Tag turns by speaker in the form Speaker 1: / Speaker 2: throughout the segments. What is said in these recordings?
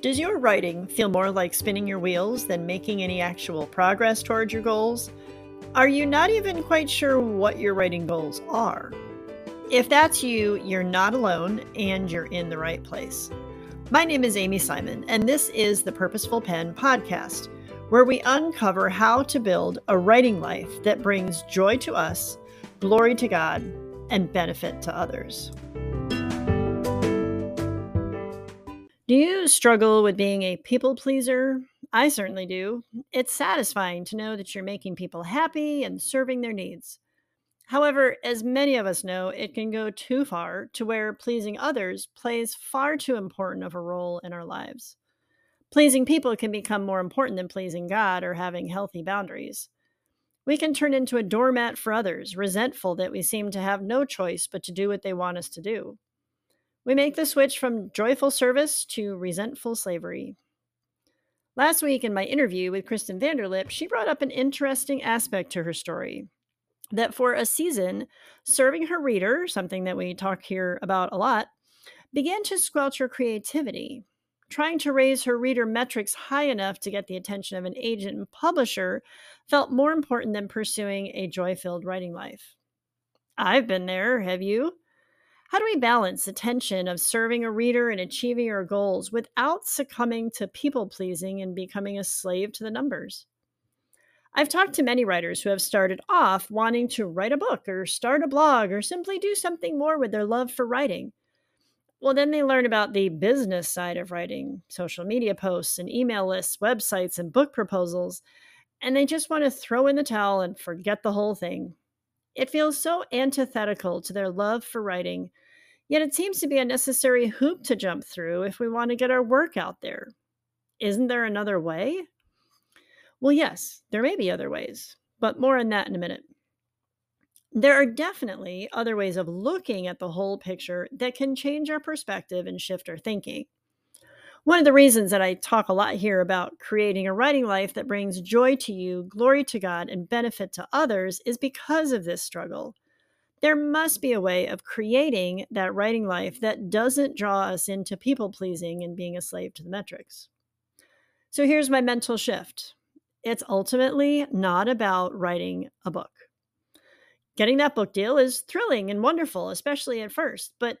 Speaker 1: Does your writing feel more like spinning your wheels than making any actual progress towards your goals? Are you not even quite sure what your writing goals are? If that's you, you're not alone and you're in the right place. My name is Amy Simon, and this is the Purposeful Pen podcast, where we uncover how to build a writing life that brings joy to us, glory to God, and benefit to others. Do you struggle with being a people pleaser? I certainly do. It's satisfying to know that you're making people happy and serving their needs. However, as many of us know, it can go too far to where pleasing others plays far too important of a role in our lives. Pleasing people can become more important than pleasing God or having healthy boundaries. We can turn into a doormat for others, resentful that we seem to have no choice but to do what they want us to do. We make the switch from joyful service to resentful slavery. Last week, in my interview with Kristen Vanderlip, she brought up an interesting aspect to her story that for a season, serving her reader, something that we talk here about a lot, began to squelch her creativity. Trying to raise her reader metrics high enough to get the attention of an agent and publisher felt more important than pursuing a joy filled writing life. I've been there, have you? How do we balance the tension of serving a reader and achieving our goals without succumbing to people pleasing and becoming a slave to the numbers? I've talked to many writers who have started off wanting to write a book or start a blog or simply do something more with their love for writing. Well, then they learn about the business side of writing social media posts and email lists, websites, and book proposals, and they just want to throw in the towel and forget the whole thing. It feels so antithetical to their love for writing, yet it seems to be a necessary hoop to jump through if we want to get our work out there. Isn't there another way? Well, yes, there may be other ways, but more on that in a minute. There are definitely other ways of looking at the whole picture that can change our perspective and shift our thinking. One of the reasons that I talk a lot here about creating a writing life that brings joy to you, glory to God, and benefit to others is because of this struggle. There must be a way of creating that writing life that doesn't draw us into people pleasing and being a slave to the metrics. So here's my mental shift it's ultimately not about writing a book. Getting that book deal is thrilling and wonderful, especially at first, but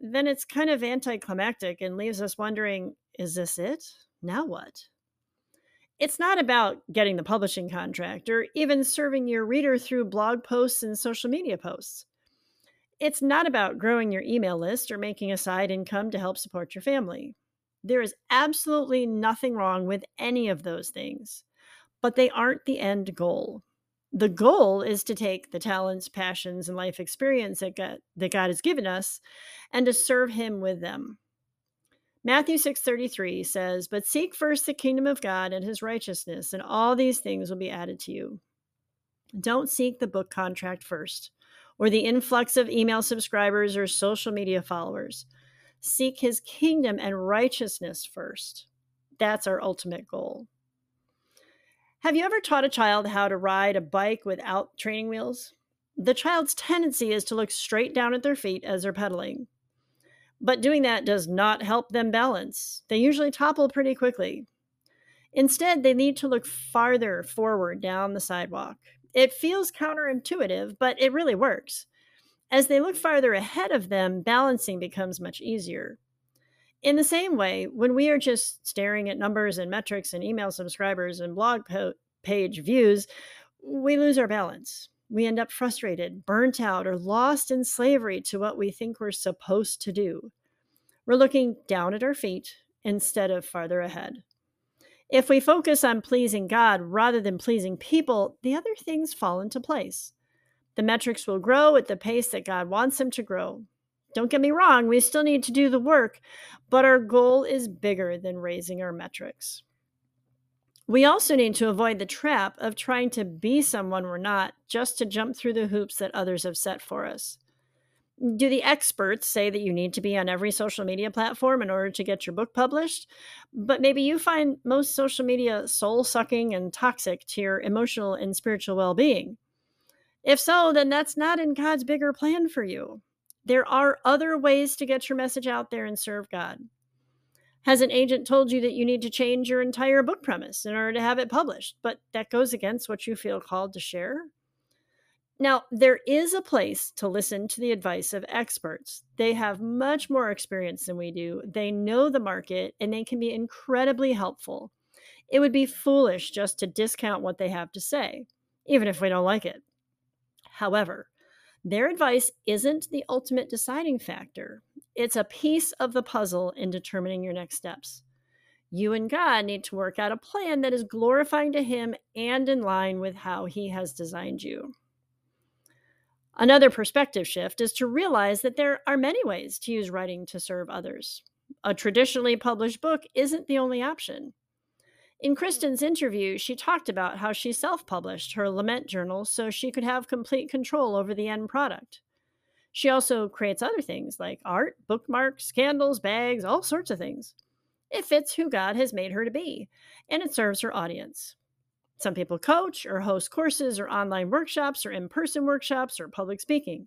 Speaker 1: then it's kind of anticlimactic and leaves us wondering is this it? Now what? It's not about getting the publishing contract or even serving your reader through blog posts and social media posts. It's not about growing your email list or making a side income to help support your family. There is absolutely nothing wrong with any of those things, but they aren't the end goal the goal is to take the talents, passions, and life experience that God, that God has given us and to serve him with them. Matthew 6:33 says, "But seek first the kingdom of God and his righteousness, and all these things will be added to you." Don't seek the book contract first or the influx of email subscribers or social media followers. Seek his kingdom and righteousness first. That's our ultimate goal. Have you ever taught a child how to ride a bike without training wheels? The child's tendency is to look straight down at their feet as they're pedaling. But doing that does not help them balance. They usually topple pretty quickly. Instead, they need to look farther forward down the sidewalk. It feels counterintuitive, but it really works. As they look farther ahead of them, balancing becomes much easier. In the same way, when we are just staring at numbers and metrics and email subscribers and blog po- page views, we lose our balance. We end up frustrated, burnt out, or lost in slavery to what we think we're supposed to do. We're looking down at our feet instead of farther ahead. If we focus on pleasing God rather than pleasing people, the other things fall into place. The metrics will grow at the pace that God wants them to grow. Don't get me wrong, we still need to do the work, but our goal is bigger than raising our metrics. We also need to avoid the trap of trying to be someone we're not just to jump through the hoops that others have set for us. Do the experts say that you need to be on every social media platform in order to get your book published? But maybe you find most social media soul sucking and toxic to your emotional and spiritual well being. If so, then that's not in God's bigger plan for you. There are other ways to get your message out there and serve God. Has an agent told you that you need to change your entire book premise in order to have it published, but that goes against what you feel called to share? Now, there is a place to listen to the advice of experts. They have much more experience than we do, they know the market, and they can be incredibly helpful. It would be foolish just to discount what they have to say, even if we don't like it. However, their advice isn't the ultimate deciding factor. It's a piece of the puzzle in determining your next steps. You and God need to work out a plan that is glorifying to Him and in line with how He has designed you. Another perspective shift is to realize that there are many ways to use writing to serve others. A traditionally published book isn't the only option. In Kristen's interview, she talked about how she self published her lament journal so she could have complete control over the end product. She also creates other things like art, bookmarks, candles, bags, all sorts of things. It fits who God has made her to be, and it serves her audience. Some people coach or host courses or online workshops or in person workshops or public speaking.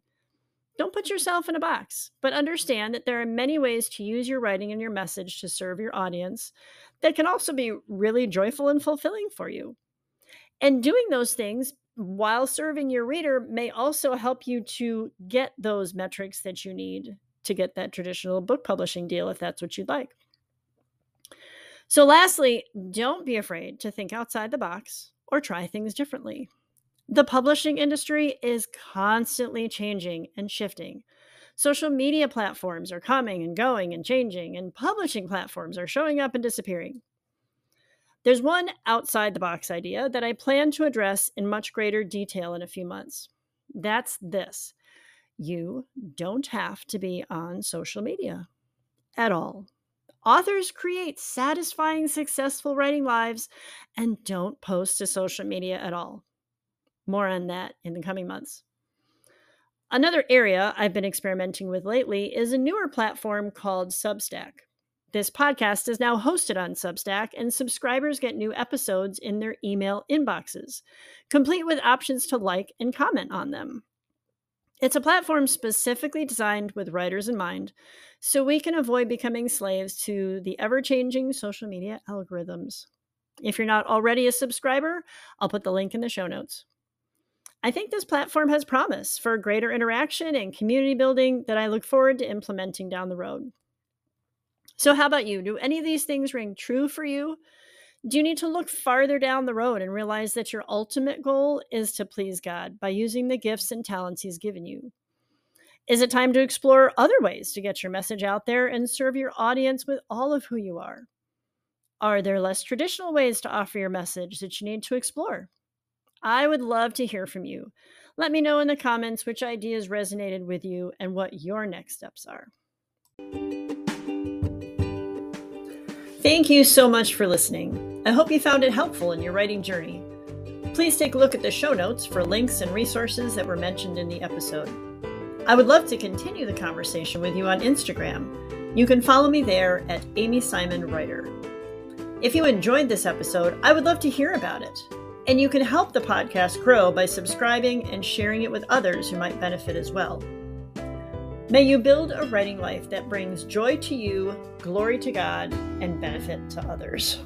Speaker 1: Don't put yourself in a box, but understand that there are many ways to use your writing and your message to serve your audience that can also be really joyful and fulfilling for you. And doing those things while serving your reader may also help you to get those metrics that you need to get that traditional book publishing deal if that's what you'd like. So, lastly, don't be afraid to think outside the box or try things differently. The publishing industry is constantly changing and shifting. Social media platforms are coming and going and changing, and publishing platforms are showing up and disappearing. There's one outside the box idea that I plan to address in much greater detail in a few months. That's this you don't have to be on social media at all. Authors create satisfying, successful writing lives and don't post to social media at all. More on that in the coming months. Another area I've been experimenting with lately is a newer platform called Substack. This podcast is now hosted on Substack, and subscribers get new episodes in their email inboxes, complete with options to like and comment on them. It's a platform specifically designed with writers in mind, so we can avoid becoming slaves to the ever changing social media algorithms. If you're not already a subscriber, I'll put the link in the show notes. I think this platform has promise for greater interaction and community building that I look forward to implementing down the road. So, how about you? Do any of these things ring true for you? Do you need to look farther down the road and realize that your ultimate goal is to please God by using the gifts and talents He's given you? Is it time to explore other ways to get your message out there and serve your audience with all of who you are? Are there less traditional ways to offer your message that you need to explore? I would love to hear from you. Let me know in the comments which ideas resonated with you and what your next steps are. Thank you so much for listening. I hope you found it helpful in your writing journey. Please take a look at the show notes for links and resources that were mentioned in the episode. I would love to continue the conversation with you on Instagram. You can follow me there at Amy Simon Writer. If you enjoyed this episode, I would love to hear about it. And you can help the podcast grow by subscribing and sharing it with others who might benefit as well. May you build a writing life that brings joy to you, glory to God, and benefit to others.